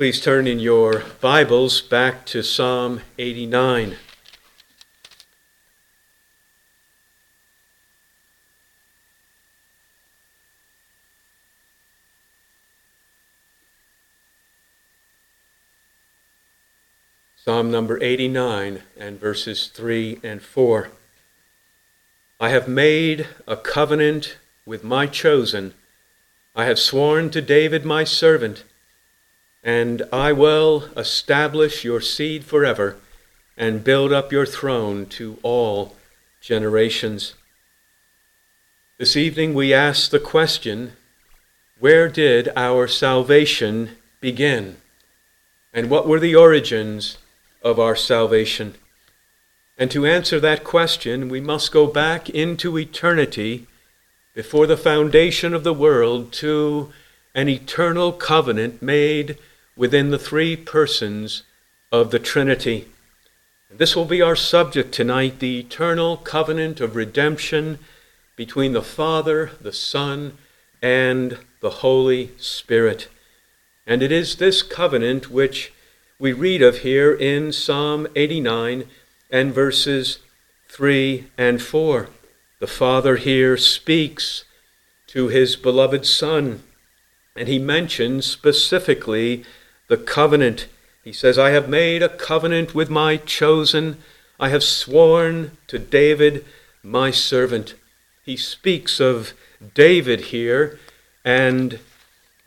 Please turn in your Bibles back to Psalm 89. Psalm number 89 and verses 3 and 4. I have made a covenant with my chosen. I have sworn to David my servant, and I will establish your seed forever and build up your throne to all generations. This evening we ask the question where did our salvation begin? And what were the origins of our salvation? And to answer that question, we must go back into eternity before the foundation of the world to an eternal covenant made within the three persons of the Trinity. This will be our subject tonight the eternal covenant of redemption between the Father, the Son, and the Holy Spirit. And it is this covenant which we read of here in Psalm 89 and verses 3 and 4. The Father here speaks to his beloved Son, and he mentions specifically the covenant. He says, I have made a covenant with my chosen. I have sworn to David, my servant. He speaks of David here, and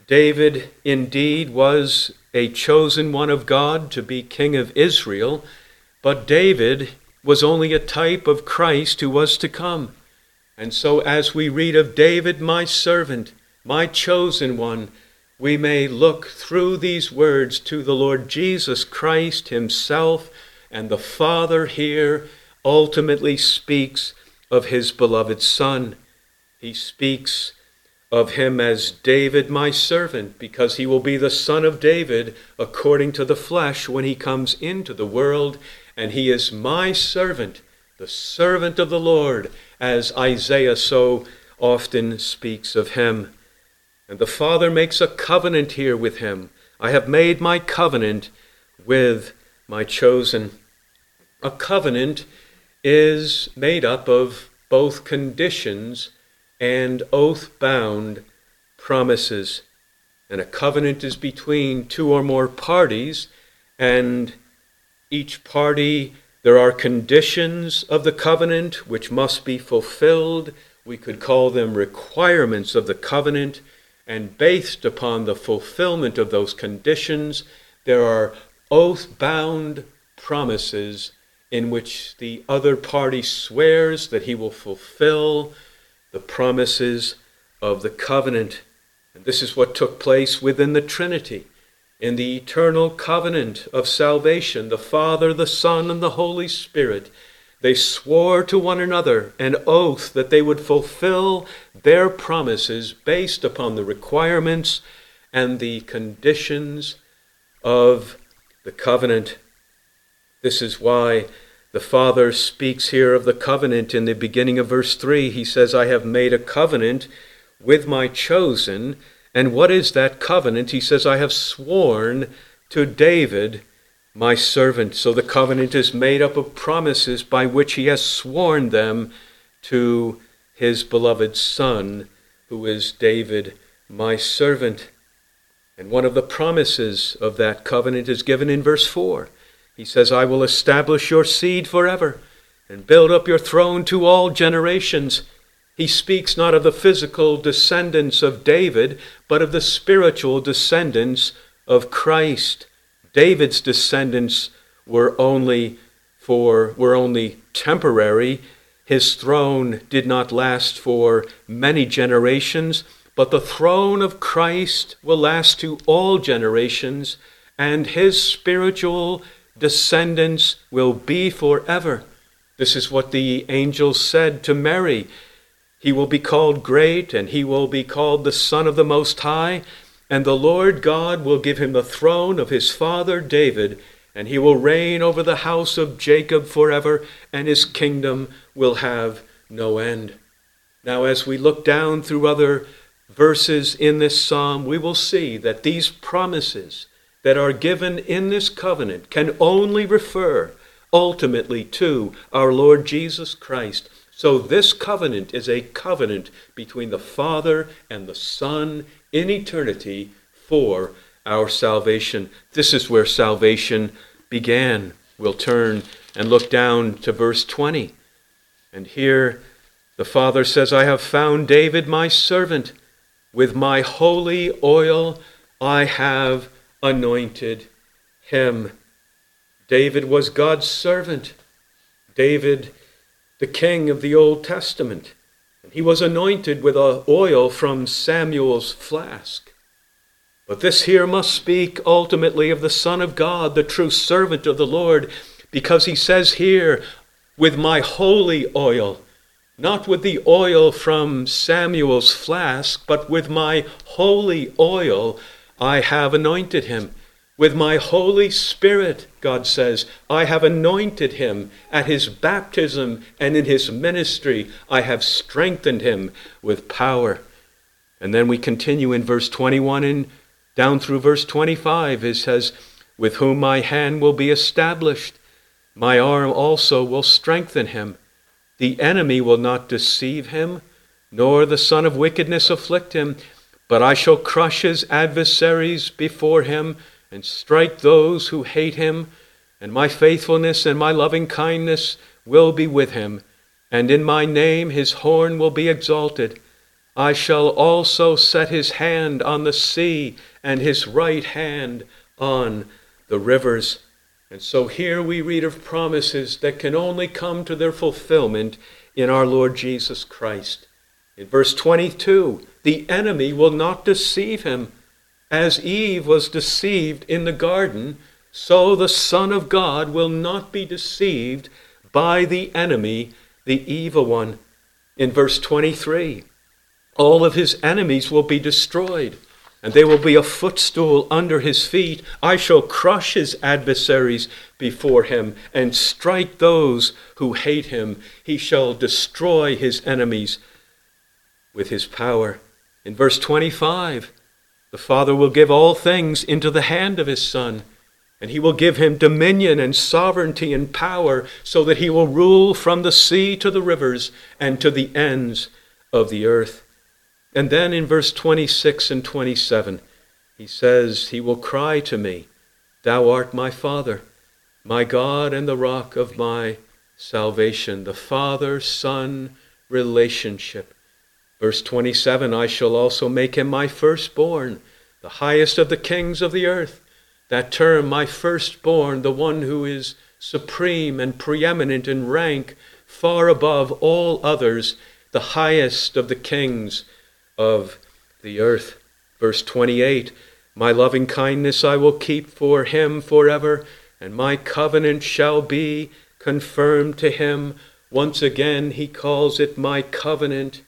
David indeed was a chosen one of God to be king of Israel, but David was only a type of Christ who was to come. And so, as we read of David, my servant, my chosen one, we may look through these words to the Lord Jesus Christ himself, and the Father here ultimately speaks of his beloved Son. He speaks of him as David, my servant, because he will be the son of David according to the flesh when he comes into the world, and he is my servant, the servant of the Lord, as Isaiah so often speaks of him. And the Father makes a covenant here with him. I have made my covenant with my chosen. A covenant is made up of both conditions and oath bound promises. And a covenant is between two or more parties, and each party, there are conditions of the covenant which must be fulfilled. We could call them requirements of the covenant. And based upon the fulfillment of those conditions, there are oath bound promises in which the other party swears that he will fulfill the promises of the covenant. And this is what took place within the Trinity. In the eternal covenant of salvation, the Father, the Son, and the Holy Spirit, they swore to one another an oath that they would fulfill their promises based upon the requirements and the conditions of the covenant. This is why the Father speaks here of the covenant in the beginning of verse 3. He says, I have made a covenant with my chosen. And what is that covenant? He says, I have sworn to David, my servant. So the covenant is made up of promises by which he has sworn them to his beloved Son, who is David, my servant. And one of the promises of that covenant is given in verse 4. He says, I will establish your seed forever and build up your throne to all generations. He speaks not of the physical descendants of David, but of the spiritual descendants of Christ. David's descendants were only for were only temporary. His throne did not last for many generations, but the throne of Christ will last to all generations, and his spiritual descendants will be forever. This is what the angel said to Mary. He will be called great, and he will be called the Son of the Most High, and the Lord God will give him the throne of his father David, and he will reign over the house of Jacob forever, and his kingdom will have no end. Now, as we look down through other verses in this psalm, we will see that these promises that are given in this covenant can only refer ultimately to our Lord Jesus Christ. So, this covenant is a covenant between the Father and the Son in eternity for our salvation. This is where salvation began. We'll turn and look down to verse 20. And here the Father says, I have found David my servant. With my holy oil I have anointed him. David was God's servant. David, the king of the Old Testament. He was anointed with oil from Samuel's flask. But this here must speak ultimately of the Son of God, the true servant of the Lord, because he says here, with my holy oil, not with the oil from Samuel's flask, but with my holy oil, I have anointed him. With my Holy Spirit, God says, I have anointed him at his baptism and in his ministry. I have strengthened him with power. And then we continue in verse 21 and down through verse 25. It says, With whom my hand will be established, my arm also will strengthen him. The enemy will not deceive him, nor the son of wickedness afflict him, but I shall crush his adversaries before him and strike those who hate him, and my faithfulness and my loving kindness will be with him, and in my name his horn will be exalted. I shall also set his hand on the sea, and his right hand on the rivers. And so here we read of promises that can only come to their fulfillment in our Lord Jesus Christ. In verse 22, the enemy will not deceive him. As Eve was deceived in the garden, so the Son of God will not be deceived by the enemy, the evil one. In verse 23, all of his enemies will be destroyed, and they will be a footstool under his feet. I shall crush his adversaries before him and strike those who hate him. He shall destroy his enemies with his power. In verse 25, the Father will give all things into the hand of his Son, and he will give him dominion and sovereignty and power, so that he will rule from the sea to the rivers and to the ends of the earth. And then in verse 26 and 27, he says, He will cry to me, Thou art my Father, my God and the rock of my salvation. The Father Son relationship Verse 27 I shall also make him my firstborn, the highest of the kings of the earth. That term, my firstborn, the one who is supreme and preeminent in rank, far above all others, the highest of the kings of the earth. Verse 28 My loving kindness I will keep for him forever, and my covenant shall be confirmed to him. Once again, he calls it my covenant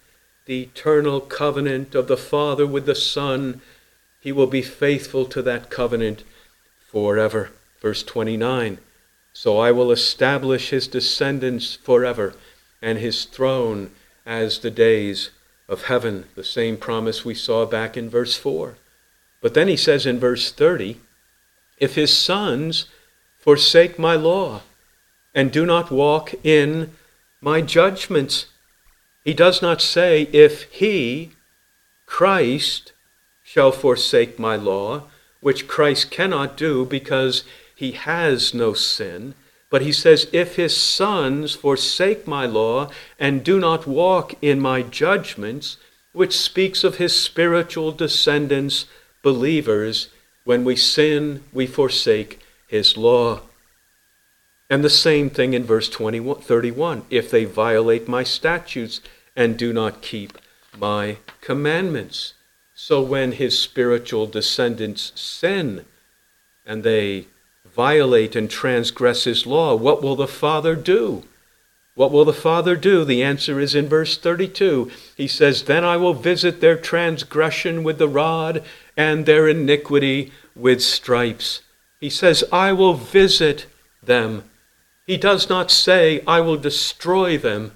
the eternal covenant of the Father with the Son, he will be faithful to that covenant forever. Verse 29 So I will establish his descendants forever, and his throne as the days of heaven. The same promise we saw back in verse 4. But then he says in verse 30 If his sons forsake my law and do not walk in my judgments, he does not say, if he, Christ, shall forsake my law, which Christ cannot do because he has no sin. But he says, if his sons forsake my law and do not walk in my judgments, which speaks of his spiritual descendants, believers, when we sin, we forsake his law. And the same thing in verse 21, 31. If they violate my statutes and do not keep my commandments. So when his spiritual descendants sin and they violate and transgress his law, what will the Father do? What will the Father do? The answer is in verse 32. He says, Then I will visit their transgression with the rod and their iniquity with stripes. He says, I will visit them. He does not say, I will destroy them.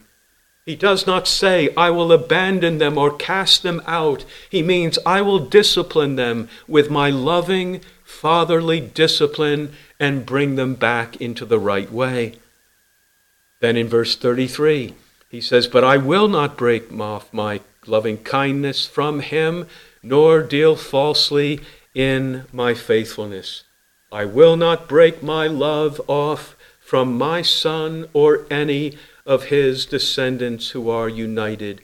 He does not say, I will abandon them or cast them out. He means, I will discipline them with my loving, fatherly discipline and bring them back into the right way. Then in verse 33, he says, But I will not break off my loving kindness from him, nor deal falsely in my faithfulness. I will not break my love off from my son or any of his descendants who are united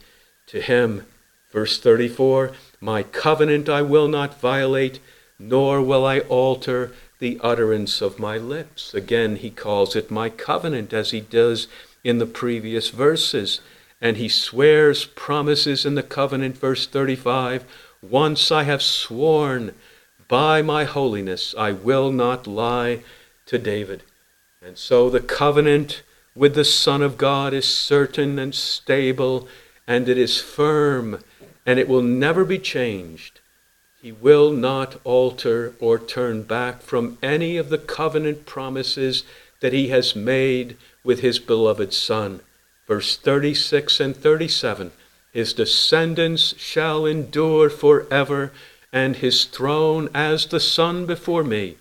to him. Verse 34 My covenant I will not violate, nor will I alter the utterance of my lips. Again, he calls it my covenant, as he does in the previous verses. And he swears promises in the covenant, verse 35 Once I have sworn by my holiness, I will not lie to David. And so the covenant with the Son of God is certain and stable, and it is firm, and it will never be changed. He will not alter or turn back from any of the covenant promises that he has made with his beloved Son. Verse 36 and 37 His descendants shall endure forever, and his throne as the sun before me.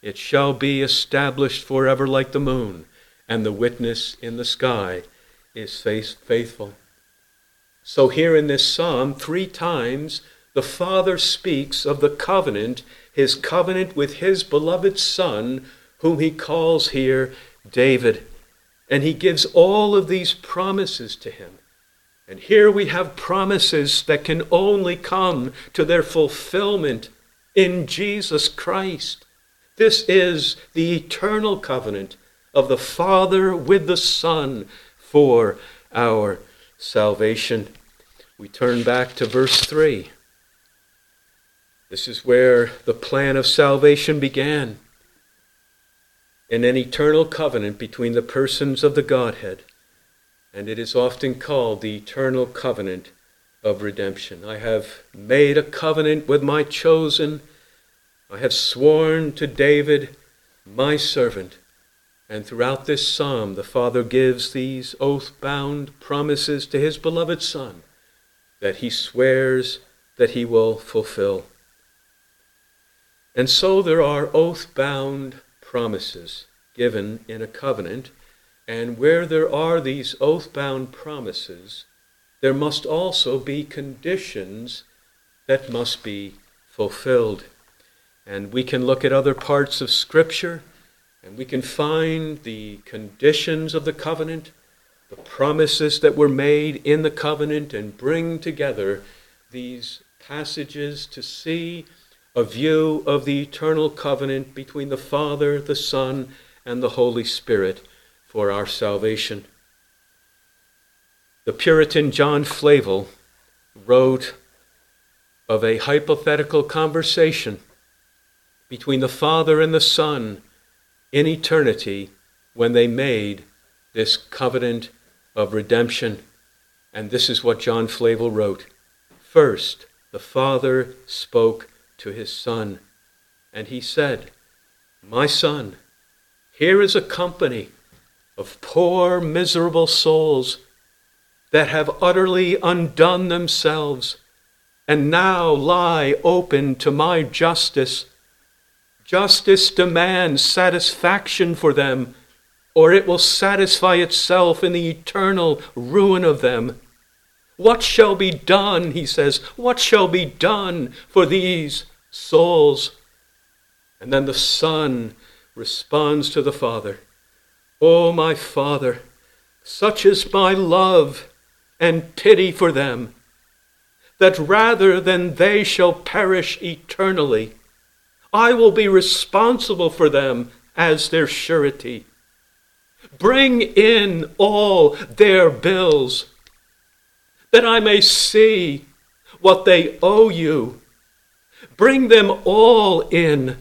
It shall be established forever like the moon, and the witness in the sky is faithful. So, here in this psalm, three times the Father speaks of the covenant, his covenant with his beloved Son, whom he calls here David. And he gives all of these promises to him. And here we have promises that can only come to their fulfillment in Jesus Christ. This is the eternal covenant of the Father with the Son for our salvation. We turn back to verse 3. This is where the plan of salvation began in an eternal covenant between the persons of the Godhead, and it is often called the eternal covenant of redemption. I have made a covenant with my chosen. I have sworn to David, my servant. And throughout this psalm, the Father gives these oath bound promises to his beloved Son that he swears that he will fulfill. And so there are oath bound promises given in a covenant, and where there are these oath bound promises, there must also be conditions that must be fulfilled. And we can look at other parts of Scripture and we can find the conditions of the covenant, the promises that were made in the covenant, and bring together these passages to see a view of the eternal covenant between the Father, the Son, and the Holy Spirit for our salvation. The Puritan John Flavel wrote of a hypothetical conversation between the Father and the Son in eternity when they made this covenant of redemption. And this is what John Flavel wrote. First, the Father spoke to his Son. And he said, My Son, here is a company of poor, miserable souls that have utterly undone themselves and now lie open to my justice. Justice demands satisfaction for them, or it will satisfy itself in the eternal ruin of them. What shall be done, he says, what shall be done for these souls? And then the Son responds to the Father, O oh, my Father, such is my love and pity for them, that rather than they shall perish eternally, I will be responsible for them as their surety. Bring in all their bills that I may see what they owe you. Bring them all in,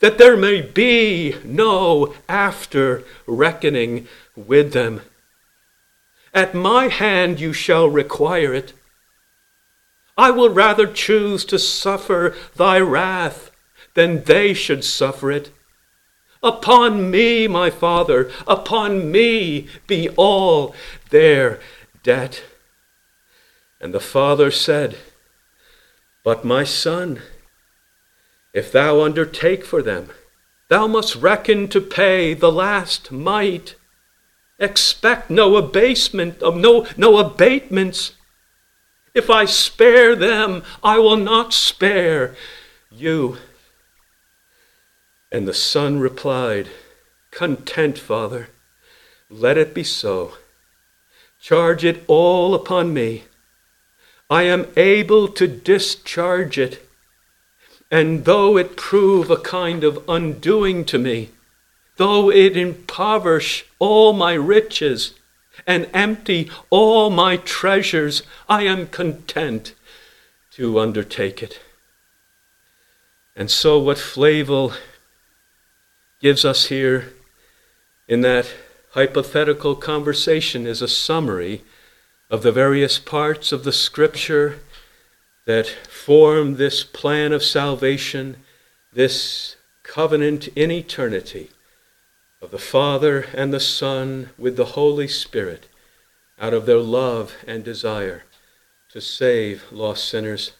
that there may be no after reckoning with them. At my hand you shall require it. I will rather choose to suffer thy wrath than they should suffer it. Upon me, my Father, upon me be all their debt. And the father said, But my son, If thou undertake for them, thou must reckon to pay the last mite. Expect no abasement of no, no abatements. If I spare them, I will not spare you. And the son replied, Content, father, let it be so. Charge it all upon me. I am able to discharge it. And though it prove a kind of undoing to me, though it impoverish all my riches and empty all my treasures, I am content to undertake it. And so, what Flavel gives us here in that hypothetical conversation is a summary of the various parts of the scripture that form this plan of salvation, this covenant in eternity of the Father and the Son with the Holy Spirit out of their love and desire to save lost sinners.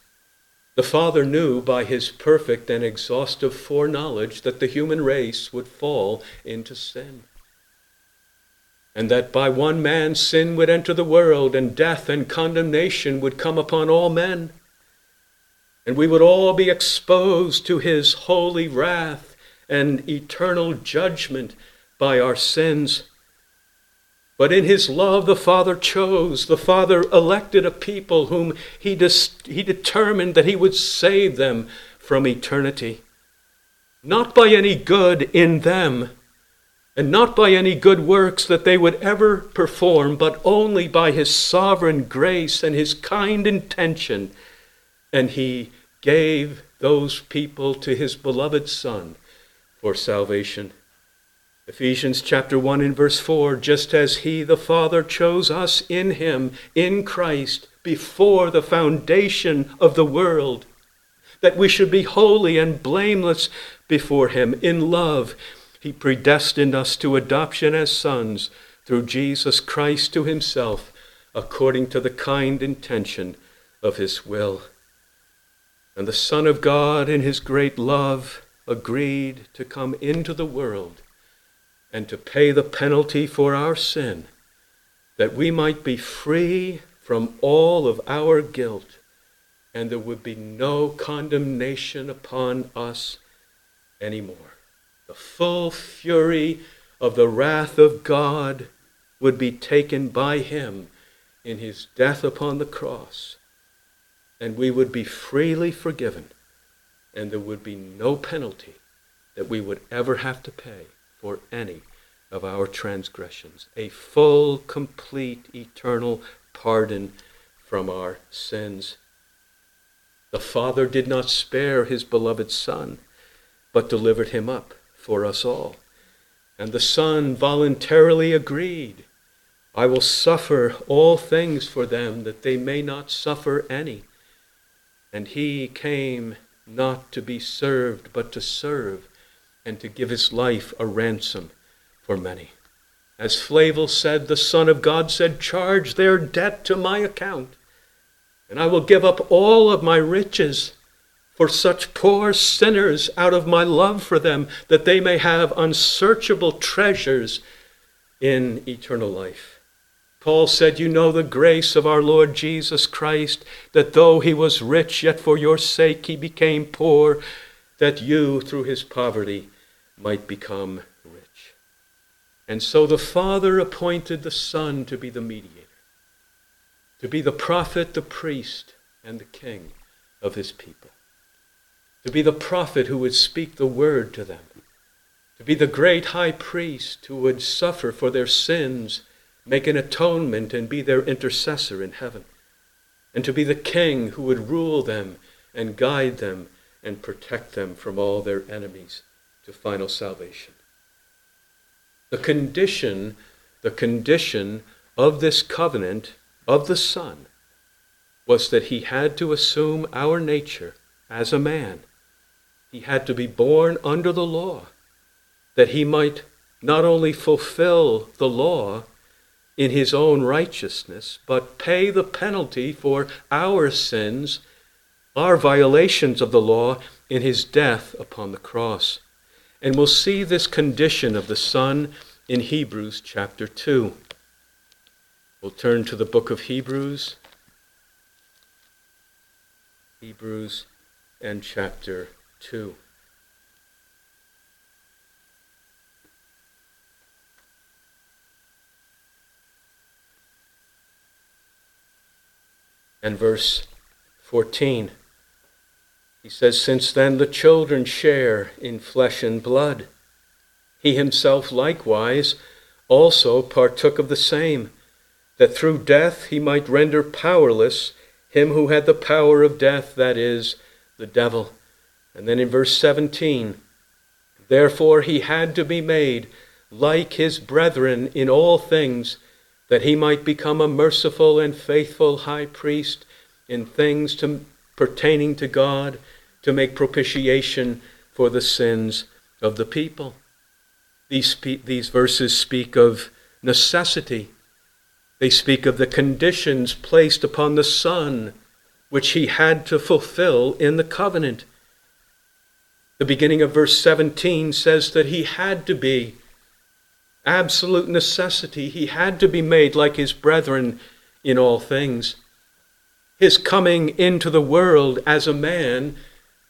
The Father knew by his perfect and exhaustive foreknowledge that the human race would fall into sin and that by one man sin would enter the world, and death and condemnation would come upon all men. And we would all be exposed to his holy wrath and eternal judgment by our sins. But in his love, the Father chose, the Father elected a people whom he, dis- he determined that he would save them from eternity. Not by any good in them, and not by any good works that they would ever perform, but only by his sovereign grace and his kind intention. And he gave those people to his beloved Son for salvation. Ephesians chapter 1 and verse 4 just as he, the Father, chose us in him, in Christ, before the foundation of the world, that we should be holy and blameless before him in love he predestined us to adoption as sons through Jesus Christ to himself, according to the kind intention of his will. And the Son of God, in his great love, agreed to come into the world and to pay the penalty for our sin, that we might be free from all of our guilt, and there would be no condemnation upon us anymore. The full fury of the wrath of God would be taken by him in his death upon the cross, and we would be freely forgiven, and there would be no penalty that we would ever have to pay for any of our transgressions. A full, complete, eternal pardon from our sins. The Father did not spare his beloved Son, but delivered him up for us all. And the Son voluntarily agreed, I will suffer all things for them, that they may not suffer any. And he came not to be served, but to serve, and to give his life a ransom for many. As Flavel said, the Son of God said, Charge their debt to my account, and I will give up all of my riches for such poor sinners out of my love for them, that they may have unsearchable treasures in eternal life. Paul said, You know the grace of our Lord Jesus Christ, that though he was rich, yet for your sake he became poor, that you, through his poverty, might become rich. And so the Father appointed the Son to be the mediator, to be the prophet, the priest, and the king of his people to be the prophet who would speak the word to them, to be the great high priest who would suffer for their sins, make an atonement, and be their intercessor in heaven, and to be the king who would rule them and guide them and protect them from all their enemies to final salvation. The condition, the condition of this covenant of the Son was that he had to assume our nature as a man he had to be born under the law, that he might not only fulfill the law in his own righteousness, but pay the penalty for our sins, our violations of the law, in his death upon the cross. And we'll see this condition of the Son in Hebrews chapter 2. We'll turn to the book of Hebrews. Hebrews and chapter 2. And verse 14. He says, Since then the children share in flesh and blood. He himself likewise also partook of the same that through death he might render powerless him who had the power of death, that is, the devil. And then in verse 17, therefore he had to be made like his brethren in all things, that he might become a merciful and faithful high priest in things to, pertaining to God, to make propitiation for the sins of the people. These, these verses speak of necessity they speak of the conditions placed upon the Son, which he had to fulfill in the covenant. The beginning of verse 17 says that he had to be absolute necessity. He had to be made like his brethren in all things. His coming into the world as a man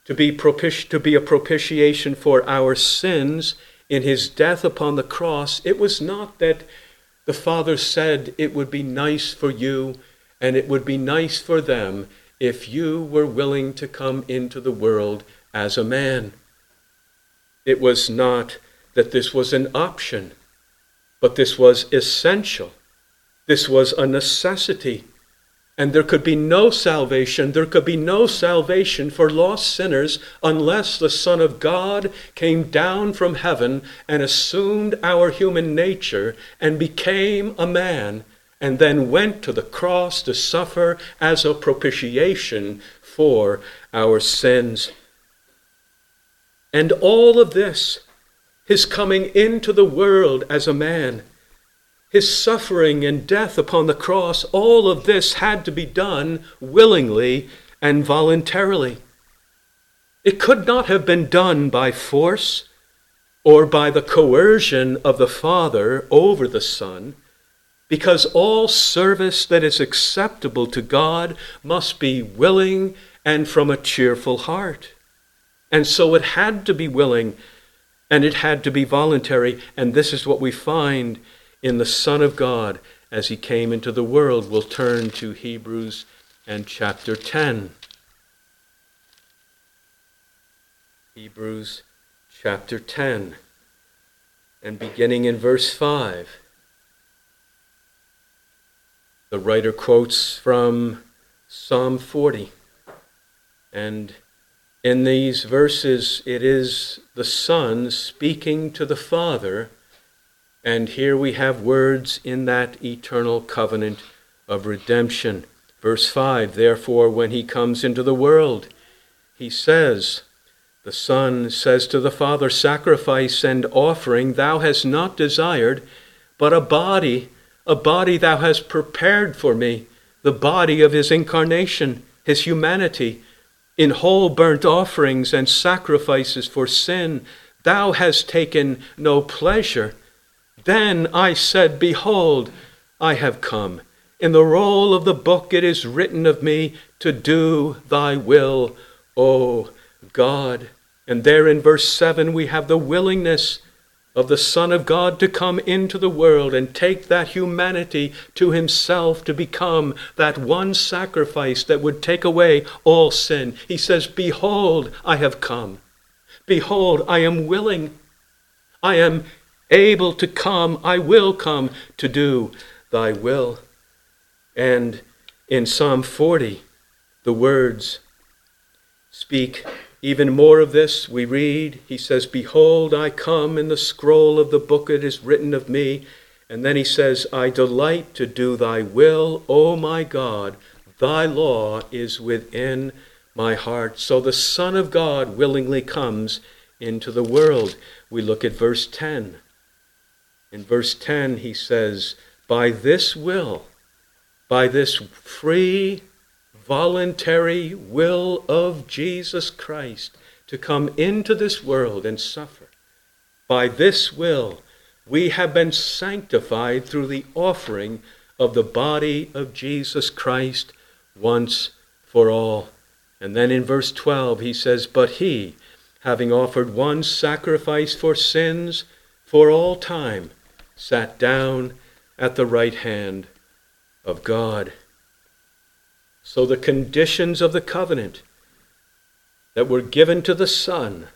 to be, propiti- to be a propitiation for our sins in his death upon the cross, it was not that the Father said it would be nice for you and it would be nice for them if you were willing to come into the world as a man. It was not that this was an option, but this was essential. This was a necessity. And there could be no salvation, there could be no salvation for lost sinners unless the Son of God came down from heaven and assumed our human nature and became a man and then went to the cross to suffer as a propitiation for our sins. And all of this, his coming into the world as a man, his suffering and death upon the cross, all of this had to be done willingly and voluntarily. It could not have been done by force or by the coercion of the Father over the Son, because all service that is acceptable to God must be willing and from a cheerful heart. And so it had to be willing and it had to be voluntary, and this is what we find in the Son of God as he came into the world. We'll turn to Hebrews and chapter 10. Hebrews chapter 10, and beginning in verse 5. The writer quotes from Psalm 40. And in these verses, it is the Son speaking to the Father and here we have words in that eternal covenant of redemption. Verse 5 Therefore, when he comes into the world, he says, The Son says to the Father, Sacrifice and offering thou hast not desired, but a body, a body thou hast prepared for me, the body of his incarnation, his humanity. In whole burnt offerings and sacrifices for sin, thou hast taken no pleasure. Then I said, Behold, I have come. In the roll of the book it is written of me to do thy will, O God. And there in verse 7 we have the willingness of the Son of God to come into the world and take that humanity to himself to become that one sacrifice that would take away all sin. He says, Behold, I have come. Behold, I am willing. I am able to come, I will come to do thy will. And in Psalm 40, the words speak even more of this. We read, he says, Behold, I come in the scroll of the book it is written of me. And then he says, I delight to do thy will, O my God. Thy law is within my heart. So the Son of God willingly comes into the world. We look at verse 10. In verse 10, he says, By this will, by this free, voluntary will of Jesus Christ, to come into this world and suffer. By this will, we have been sanctified through the offering of the body of Jesus Christ once for all. And then in verse 12, he says, But he, having offered one sacrifice for sins for all time, sat down at the right hand of God. So the conditions of the covenant that were given to the Son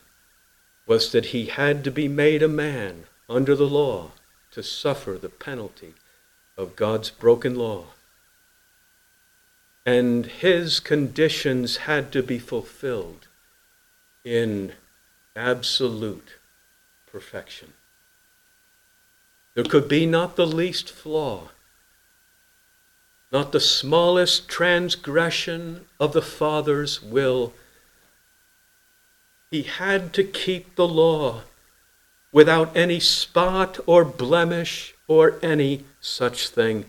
was that he had to be made a man under the law to suffer the penalty of God's broken law. And his conditions had to be fulfilled in absolute perfection. There could be not the least flaw, not the smallest transgression of the Father's will. He had to keep the law without any spot or blemish or any such thing.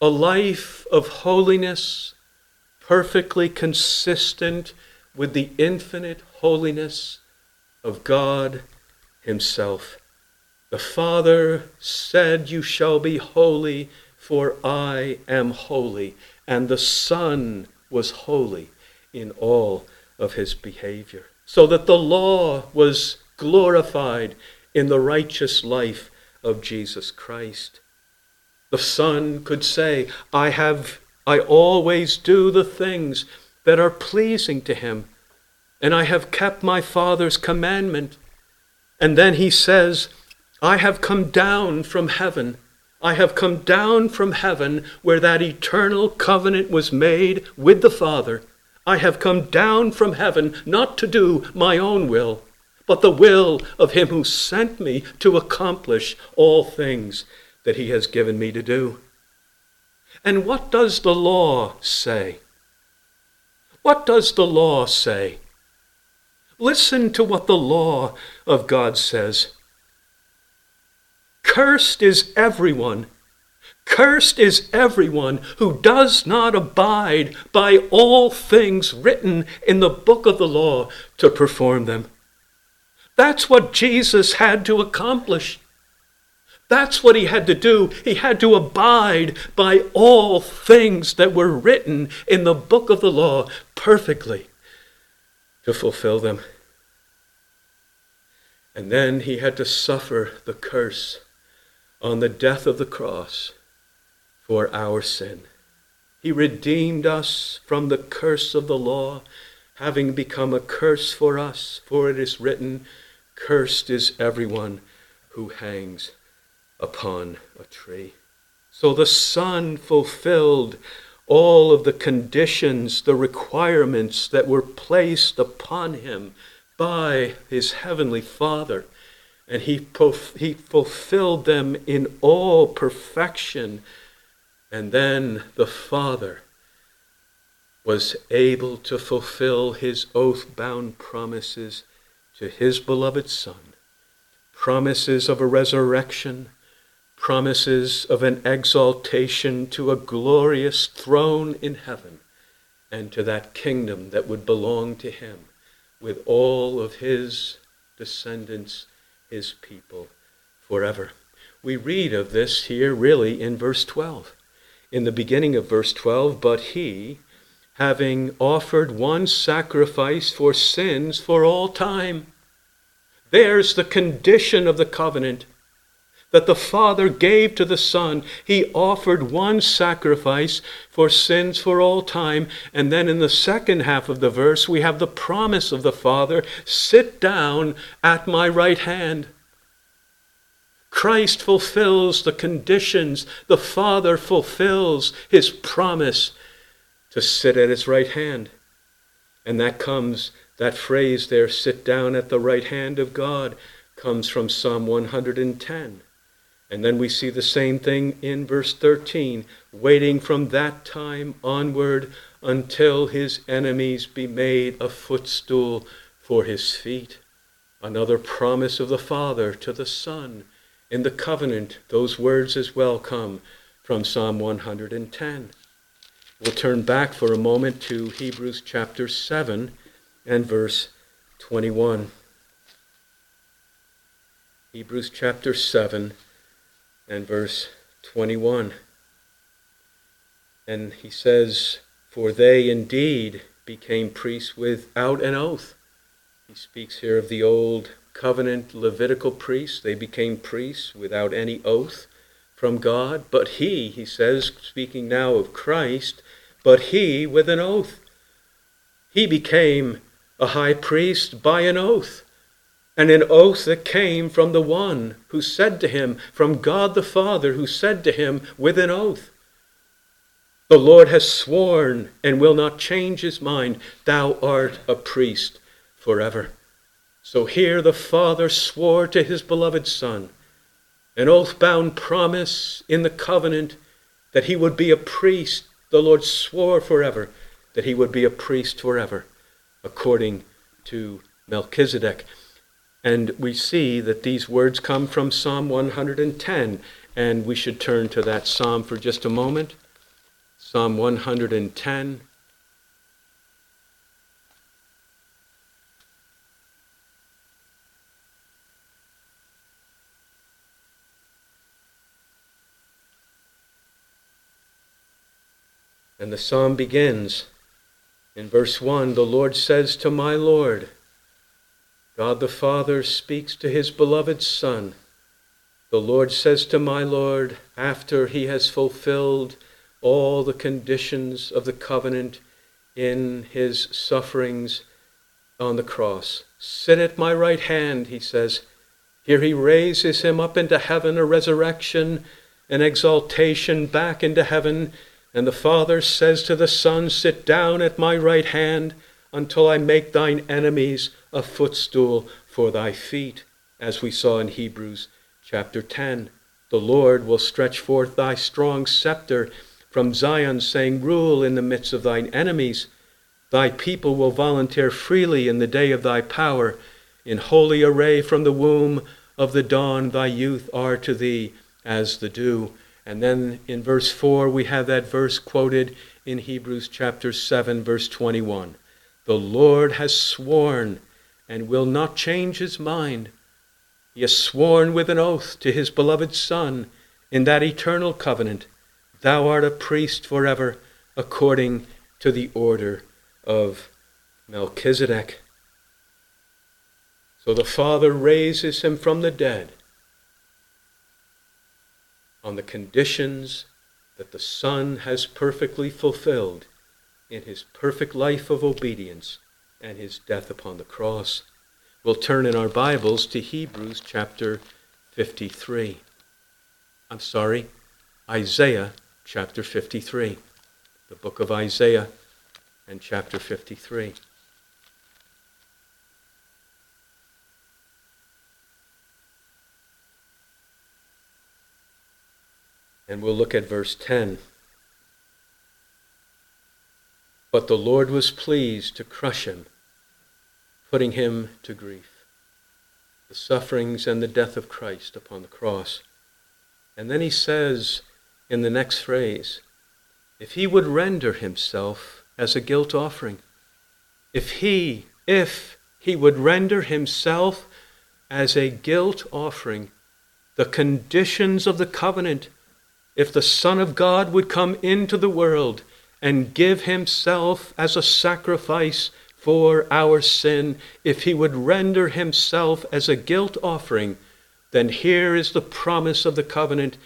A life of holiness perfectly consistent with the infinite holiness of God Himself. The Father said, You shall be holy, for I am holy. And the Son was holy in all of his behavior. So that the law was glorified in the righteous life of Jesus Christ. The Son could say, I have I always do the things that are pleasing to him, and I have kept my Father's commandment. And then he says, I have come down from heaven. I have come down from heaven where that eternal covenant was made with the Father. I have come down from heaven not to do my own will, but the will of him who sent me to accomplish all things that he has given me to do. And what does the law say? What does the law say? Listen to what the law of God says. Cursed is everyone. Cursed is everyone who does not abide by all things written in the book of the law to perform them. That's what Jesus had to accomplish. That's what he had to do. He had to abide by all things that were written in the book of the law perfectly to fulfill them. And then he had to suffer the curse on the death of the cross for our sin. He redeemed us from the curse of the law, having become a curse for us, for it is written, Cursed is everyone who hangs upon a tree. So the Son fulfilled all of the conditions, the requirements that were placed upon him by his heavenly Father and he, he fulfilled them in all perfection. And then the Father was able to fulfill his oath bound promises to his beloved Son promises of a resurrection, promises of an exaltation to a glorious throne in heaven, and to that kingdom that would belong to him with all of his descendants his people forever. We read of this here really in verse 12. In the beginning of verse 12, but he, having offered one sacrifice for sins for all time, there's the condition of the covenant that the Father gave to the Son. He offered one sacrifice for sins for all time. And then in the second half of the verse, we have the promise of the Father sit down at my right hand. Christ fulfills the conditions. The Father fulfills his promise to sit at his right hand. And that comes, that phrase there, sit down at the right hand of God, comes from Psalm 110. And then we see the same thing in verse 13, waiting from that time onward until his enemies be made a footstool for his feet. Another promise of the Father to the Son. In the covenant, those words as well come from Psalm 110. We'll turn back for a moment to Hebrews chapter 7 and verse 21. Hebrews chapter 7 and verse 21. And he says, For they indeed became priests without an oath. He speaks here of the old covenant Levitical priests. They became priests without any oath from God. But he, he says, speaking now of Christ, but he with an oath. He became a high priest by an oath, and an oath that came from the one who said to him, from God the Father, who said to him with an oath, The Lord has sworn and will not change his mind, thou art a priest forever. So here the Father swore to his beloved Son, an oath bound promise in the covenant that he would be a priest. The Lord swore forever that he would be a priest forever, according to Melchizedek. And we see that these words come from Psalm 110, and we should turn to that psalm for just a moment. Psalm 110. And the psalm begins in verse 1 The Lord says to my Lord, God the Father speaks to his beloved Son. The Lord says to my Lord, after he has fulfilled all the conditions of the covenant in his sufferings on the cross, Sit at my right hand, he says. Here he raises him up into heaven, a resurrection, an exaltation back into heaven and the Father says to the Son, Sit down at my right hand until I make thine enemies a footstool for thy feet, as we saw in Hebrews chapter 10. The Lord will stretch forth thy strong scepter from Zion, saying, Rule in the midst of thine enemies. Thy people will volunteer freely in the day of thy power. In holy array from the womb of the dawn, thy youth are to thee as the dew. And then in verse 4, we have that verse quoted in Hebrews chapter 7, verse 21. The Lord has sworn and will not change his mind. He has sworn with an oath to his beloved Son in that eternal covenant Thou art a priest forever, according to the order of Melchizedek. So the Father raises him from the dead on the conditions that the Son has perfectly fulfilled in his perfect life of obedience and his death upon the cross. We'll turn in our Bibles to Hebrews chapter 53. I'm sorry, Isaiah chapter 53. The book of Isaiah and chapter 53. And we'll look at verse 10. But the Lord was pleased to crush him, putting him to grief. The sufferings and the death of Christ upon the cross. And then he says in the next phrase, if he would render himself as a guilt offering, if he, if he would render himself as a guilt offering, the conditions of the covenant if the Son of God would come into the world and give himself as a sacrifice for our sin, if he would render himself as a guilt offering, then here is the promise of the covenant.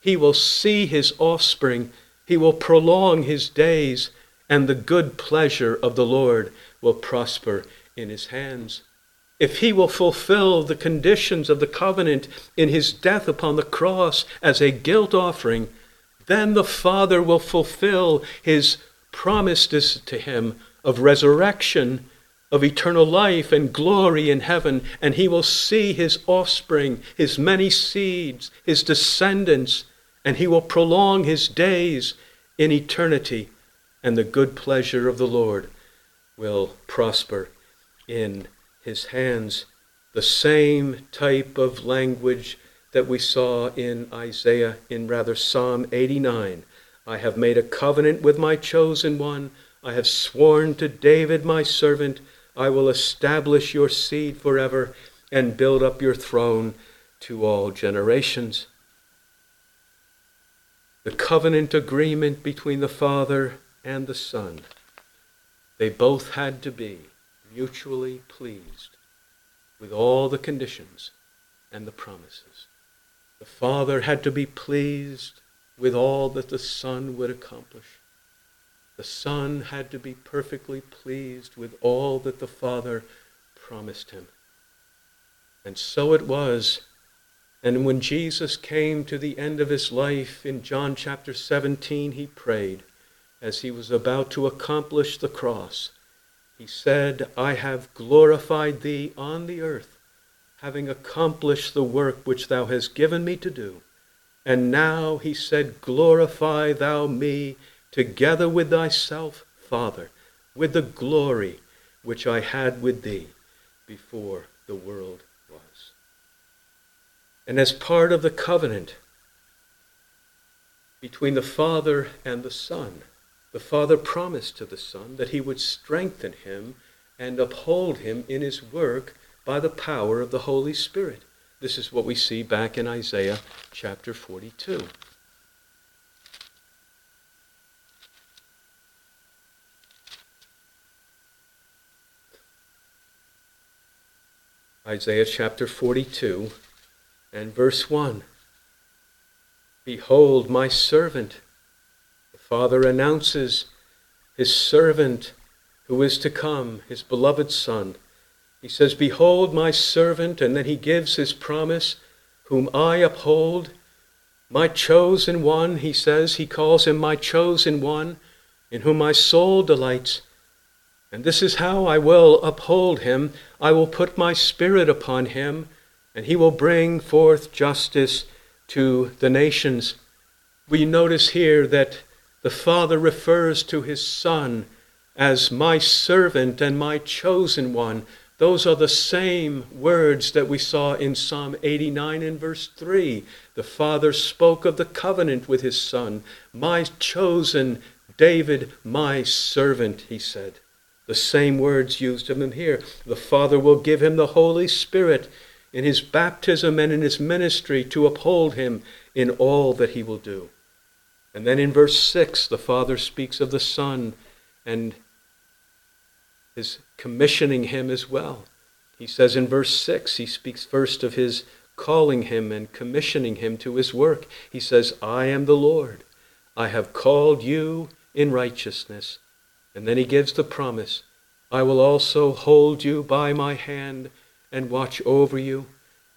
He will see his offspring, he will prolong his days, and the good pleasure of the Lord will prosper in his hands. If he will fulfill the conditions of the covenant in his death upon the cross as a guilt offering, then the Father will fulfill his promises to him of resurrection, of eternal life and glory in heaven, and he will see his offspring, his many seeds, his descendants, and he will prolong his days in eternity, and the good pleasure of the Lord will prosper in his hands, the same type of language that we saw in Isaiah, in rather Psalm 89. I have made a covenant with my chosen one. I have sworn to David my servant, I will establish your seed forever and build up your throne to all generations. The covenant agreement between the Father and the Son, they both had to be mutually pleased with all the conditions and the promises. The Father had to be pleased with all that the Son would accomplish. The Son had to be perfectly pleased with all that the Father promised him. And so it was. And when Jesus came to the end of his life in John chapter 17, he prayed as he was about to accomplish the cross. He said, I have glorified thee on the earth, having accomplished the work which thou hast given me to do. And now, he said, glorify thou me together with thyself, Father, with the glory which I had with thee before the world was. And as part of the covenant between the Father and the Son, the Father promised to the Son that he would strengthen him and uphold him in his work by the power of the Holy Spirit. This is what we see back in Isaiah chapter 42. Isaiah chapter 42 and verse 1. Behold, my servant. The Father announces his servant who is to come, his beloved Son. He says, Behold, my servant, and then he gives his promise, whom I uphold. My chosen one, he says, he calls him my chosen one, in whom my soul delights. And this is how I will uphold him. I will put my spirit upon him, and he will bring forth justice to the nations. We notice here that the Father refers to his Son as my servant and my chosen one. Those are the same words that we saw in Psalm 89 and verse 3. The Father spoke of the covenant with his Son. My chosen David, my servant, he said. The same words used of him here. The Father will give him the Holy Spirit in his baptism and in his ministry to uphold him in all that he will do. And then in verse 6, the Father speaks of the Son and is commissioning him as well. He says in verse 6, he speaks first of his calling him and commissioning him to his work. He says, I am the Lord. I have called you in righteousness. And then he gives the promise I will also hold you by my hand and watch over you,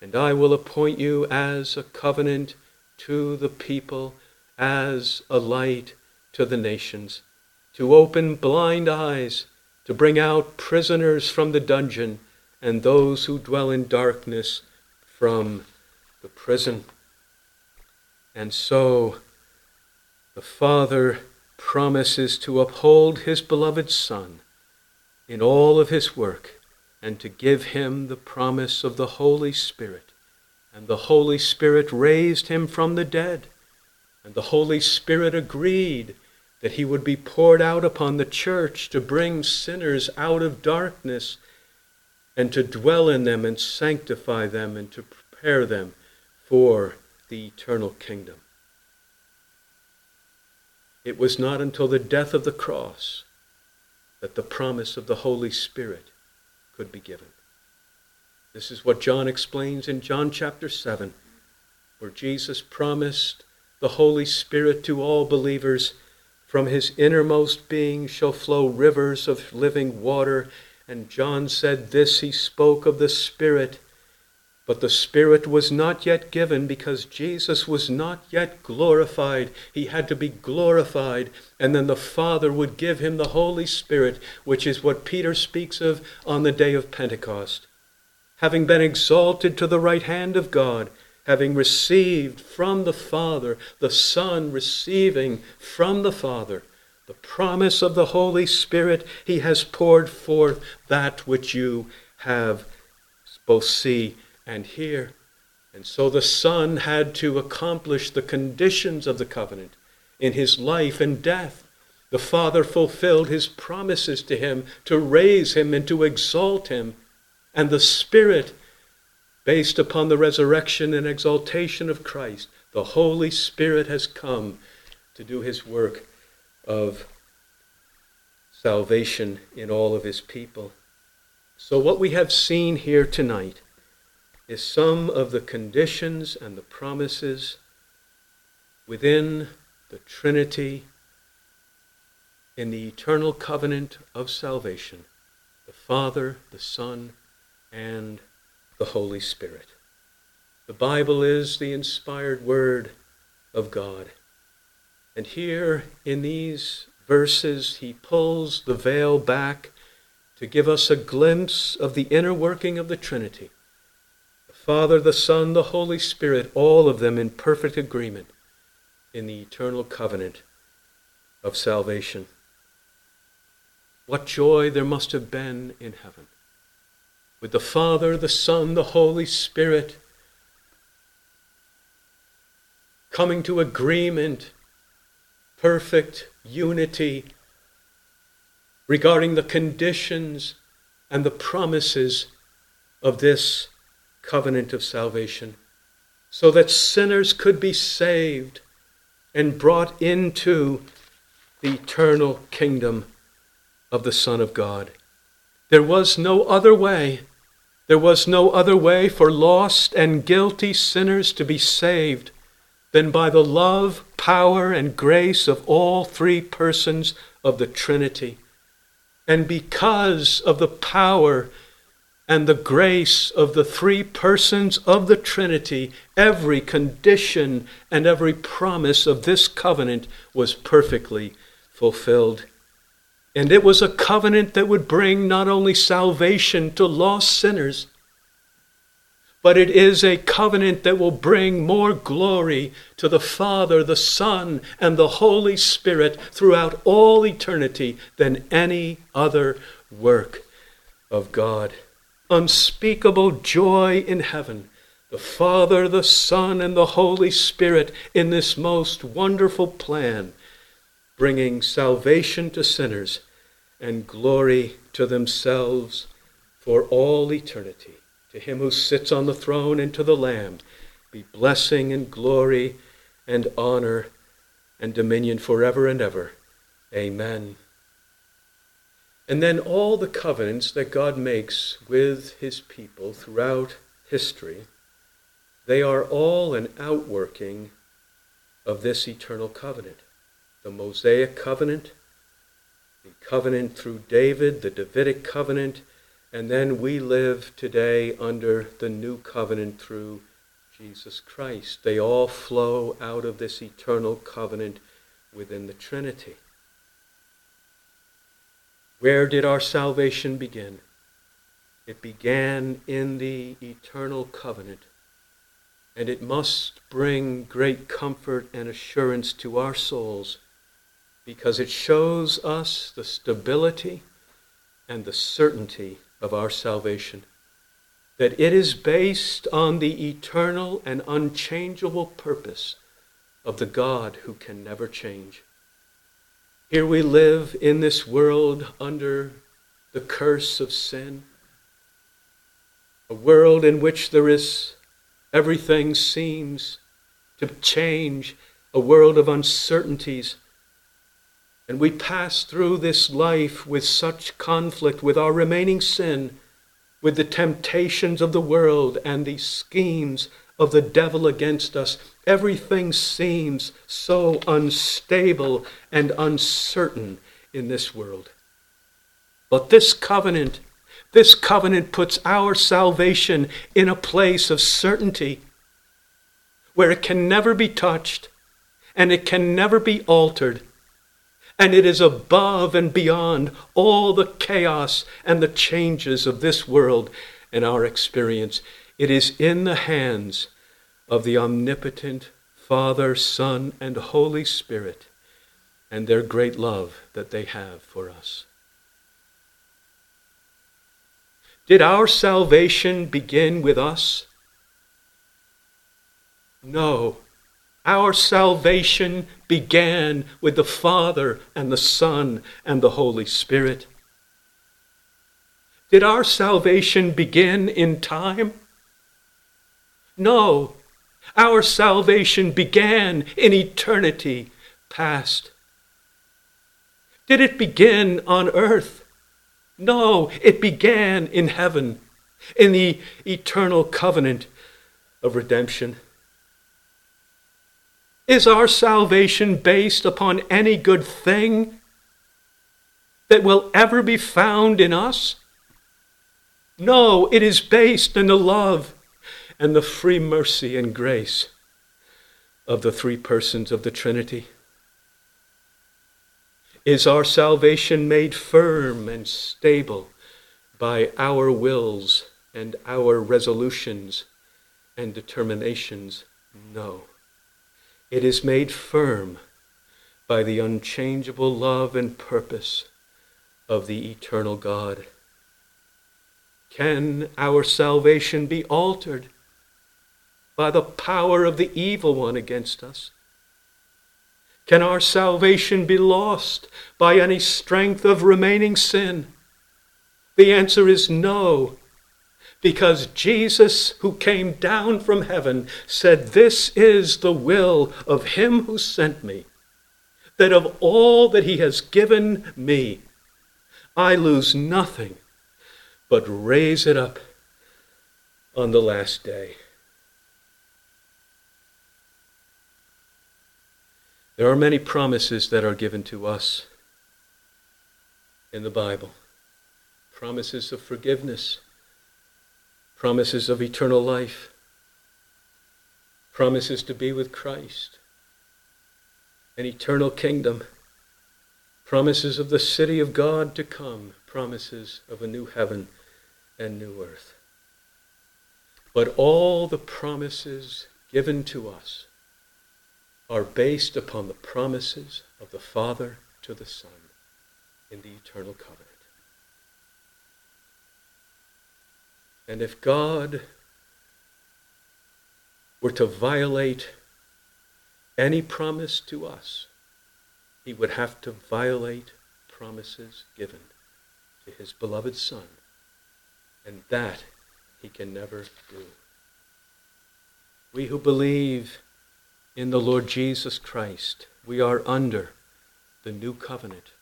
and I will appoint you as a covenant to the people, as a light to the nations, to open blind eyes, to bring out prisoners from the dungeon, and those who dwell in darkness from the prison. And so the Father promises to uphold his beloved Son in all of his work and to give him the promise of the Holy Spirit. And the Holy Spirit raised him from the dead. And the Holy Spirit agreed that he would be poured out upon the church to bring sinners out of darkness and to dwell in them and sanctify them and to prepare them for the eternal kingdom. It was not until the death of the cross that the promise of the Holy Spirit could be given. This is what John explains in John chapter 7, where Jesus promised the Holy Spirit to all believers. From his innermost being shall flow rivers of living water. And John said this, he spoke of the Spirit but the Spirit was not yet given because Jesus was not yet glorified. He had to be glorified, and then the Father would give him the Holy Spirit, which is what Peter speaks of on the day of Pentecost. Having been exalted to the right hand of God, having received from the Father, the Son receiving from the Father, the promise of the Holy Spirit, he has poured forth that which you have both see and hear. And so the Son had to accomplish the conditions of the covenant in his life and death. The Father fulfilled his promises to him to raise him and to exalt him. And the Spirit, based upon the resurrection and exaltation of Christ, the Holy Spirit has come to do his work of salvation in all of his people. So, what we have seen here tonight is some of the conditions and the promises within the Trinity in the eternal covenant of salvation the Father, the Son, and the Holy Spirit. The Bible is the inspired word of God. And here in these verses, he pulls the veil back to give us a glimpse of the inner working of the Trinity. The Father, the Son, the Holy Spirit, all of them in perfect agreement in the eternal covenant of salvation. What joy there must have been in heaven with the Father, the Son, the Holy Spirit coming to agreement, perfect unity regarding the conditions and the promises of this covenant of salvation, so that sinners could be saved and brought into the eternal kingdom of the Son of God. There was no other way. There was no other way for lost and guilty sinners to be saved than by the love, power, and grace of all three persons of the Trinity. And because of the power and the grace of the three persons of the Trinity, every condition and every promise of this covenant was perfectly fulfilled. And it was a covenant that would bring not only salvation to lost sinners, but it is a covenant that will bring more glory to the Father, the Son, and the Holy Spirit throughout all eternity than any other work of God. Unspeakable joy in heaven. The Father, the Son, and the Holy Spirit in this most wonderful plan bringing salvation to sinners and glory to themselves for all eternity. To him who sits on the throne and to the Lamb be blessing and glory and honor and dominion forever and ever. Amen. And then all the covenants that God makes with his people throughout history, they are all an outworking of this eternal covenant the Mosaic covenant, the covenant through David, the Davidic covenant, and then we live today under the new covenant through Jesus Christ. They all flow out of this eternal covenant within the Trinity. Where did our salvation begin? It began in the eternal covenant. And it must bring great comfort and assurance to our souls because it shows us the stability and the certainty of our salvation. That it is based on the eternal and unchangeable purpose of the God who can never change. Here we live in this world under the curse of sin, a world in which there is everything seems to change, a world of uncertainties and we pass through this life with such conflict with our remaining sin, with the temptations of the world and the schemes of the devil against us. Everything seems so unstable and uncertain in this world. But this covenant, this covenant puts our salvation in a place of certainty where it can never be touched and it can never be altered and it is above and beyond all the chaos and the changes of this world and our experience. It is in the hands of the omnipotent Father, Son, and Holy Spirit and their great love that they have for us. Did our salvation begin with us? No. Our salvation began with the Father and the Son and the Holy Spirit. Did our salvation begin in time? No. Our salvation began in eternity past. Did it begin on earth? No, it began in heaven, in the eternal covenant of redemption. Is our salvation based upon any good thing that will ever be found in us? No, it is based in the love and the free mercy and grace of the three persons of the Trinity. Is our salvation made firm and stable by our wills and our resolutions and determinations? No. It is made firm by the unchangeable love and purpose of the eternal God. Can our salvation be altered by the power of the evil one against us? Can our salvation be lost by any strength of remaining sin? The answer is no, because Jesus, who came down from heaven, said, This is the will of him who sent me, that of all that he has given me, I lose nothing, but raise it up on the last day. There are many promises that are given to us in the Bible promises of forgiveness, promises of eternal life, promises to be with Christ, an eternal kingdom, promises of the city of God to come, promises of a new heaven and new earth. But all the promises given to us are based upon the promises of the Father to the Son in the eternal covenant. And if God were to violate any promise to us, he would have to violate promises given to his beloved Son. And that he can never do. We who believe in the Lord Jesus Christ, we are under the new covenant,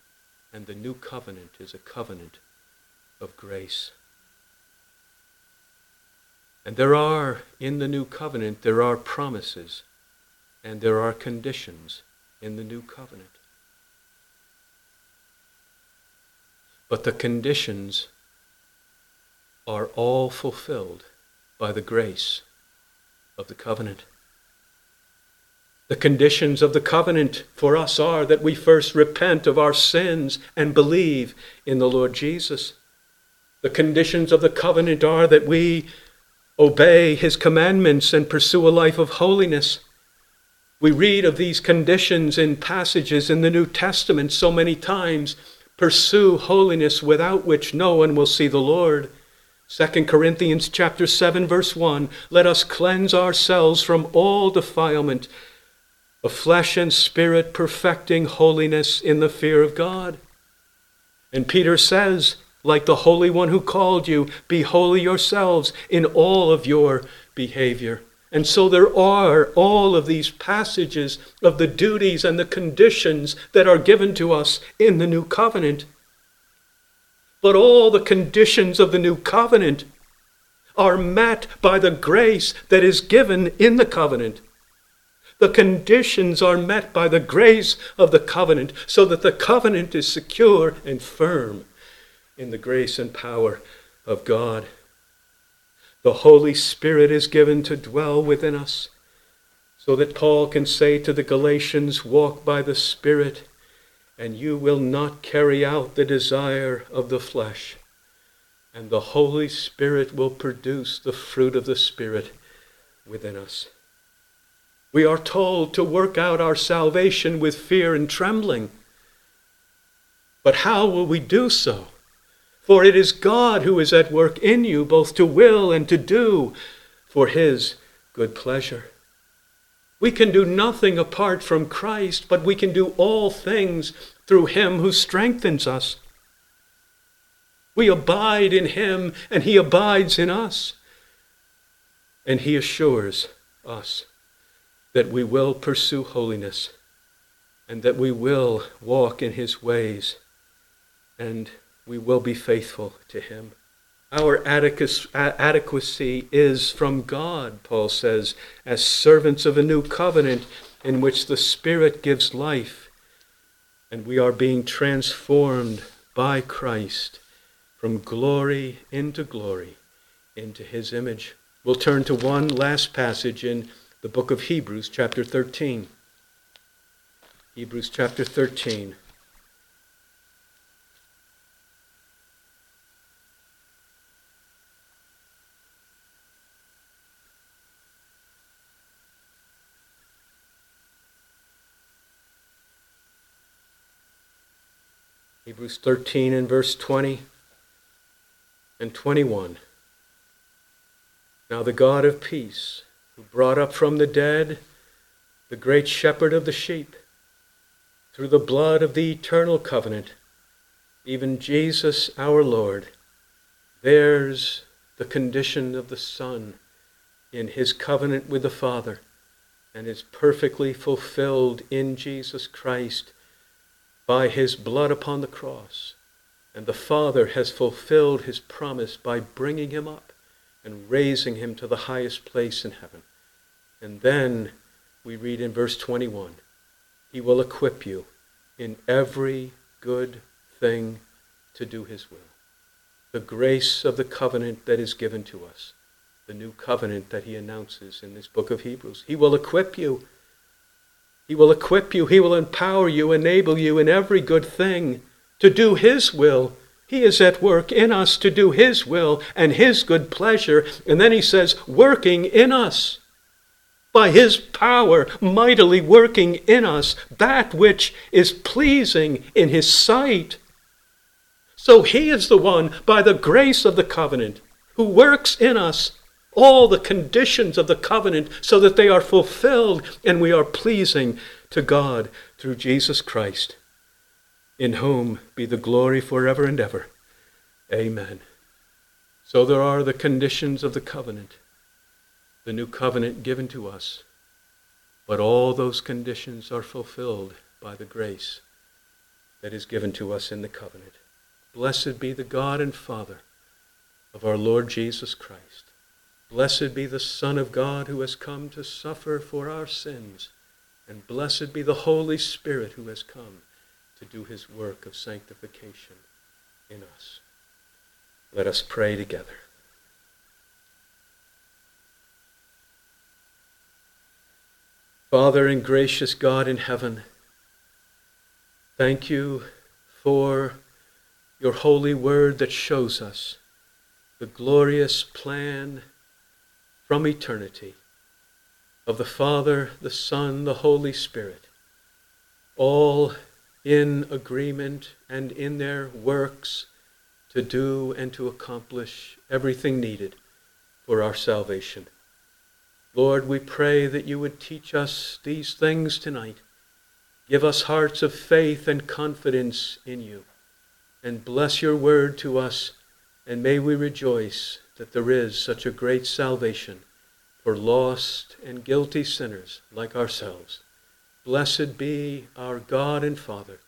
and the new covenant is a covenant of grace. And there are, in the new covenant, there are promises and there are conditions in the new covenant. But the conditions are all fulfilled by the grace of the covenant. The conditions of the covenant for us are that we first repent of our sins and believe in the Lord Jesus. The conditions of the covenant are that we obey his commandments and pursue a life of holiness. We read of these conditions in passages in the New Testament so many times. Pursue holiness without which no one will see the Lord. 2 Corinthians chapter 7 verse 1 Let us cleanse ourselves from all defilement of flesh and spirit, perfecting holiness in the fear of God. And Peter says, like the Holy One who called you, be holy yourselves in all of your behavior. And so there are all of these passages of the duties and the conditions that are given to us in the new covenant. But all the conditions of the new covenant are met by the grace that is given in the covenant. The conditions are met by the grace of the covenant so that the covenant is secure and firm in the grace and power of God. The Holy Spirit is given to dwell within us so that Paul can say to the Galatians, Walk by the Spirit, and you will not carry out the desire of the flesh. And the Holy Spirit will produce the fruit of the Spirit within us. We are told to work out our salvation with fear and trembling. But how will we do so? For it is God who is at work in you, both to will and to do for his good pleasure. We can do nothing apart from Christ, but we can do all things through him who strengthens us. We abide in him, and he abides in us. And he assures us that we will pursue holiness and that we will walk in his ways and we will be faithful to him. Our adequacy is from God, Paul says, as servants of a new covenant in which the Spirit gives life, and we are being transformed by Christ from glory into glory into his image. We'll turn to one last passage in the book of Hebrews, chapter 13. Hebrews chapter 13. Hebrews 13 and verse 20 and 21. Now the God of peace, who brought up from the dead the great shepherd of the sheep, through the blood of the eternal covenant, even Jesus our Lord, there's the condition of the Son in his covenant with the Father and is perfectly fulfilled in Jesus Christ by his blood upon the cross. And the Father has fulfilled his promise by bringing him up and raising him to the highest place in heaven. And then we read in verse 21 He will equip you in every good thing to do his will. The grace of the covenant that is given to us, the new covenant that he announces in this book of Hebrews. He will equip you he will equip you, He will empower you, enable you in every good thing to do His will. He is at work in us to do His will and His good pleasure. And then He says, working in us. By His power, mightily working in us that which is pleasing in His sight. So He is the one, by the grace of the covenant, who works in us all the conditions of the covenant so that they are fulfilled and we are pleasing to God through Jesus Christ, in whom be the glory forever and ever. Amen. So there are the conditions of the covenant, the new covenant given to us. But all those conditions are fulfilled by the grace that is given to us in the covenant. Blessed be the God and Father of our Lord Jesus Christ Blessed be the Son of God who has come to suffer for our sins, and blessed be the Holy Spirit who has come to do his work of sanctification in us. Let us pray together. Father and gracious God in heaven, thank you for your holy word that shows us the glorious plan from eternity of the Father, the Son, the Holy Spirit, all in agreement and in their works to do and to accomplish everything needed for our salvation. Lord, we pray that you would teach us these things tonight. Give us hearts of faith and confidence in you. And bless your word to us, and may we rejoice that there is such a great salvation for lost and guilty sinners like ourselves. Blessed be our God and Father,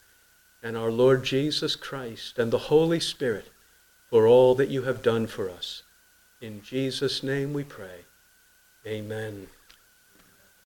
and our Lord Jesus Christ, and the Holy Spirit, for all that you have done for us. In Jesus' name we pray. Amen.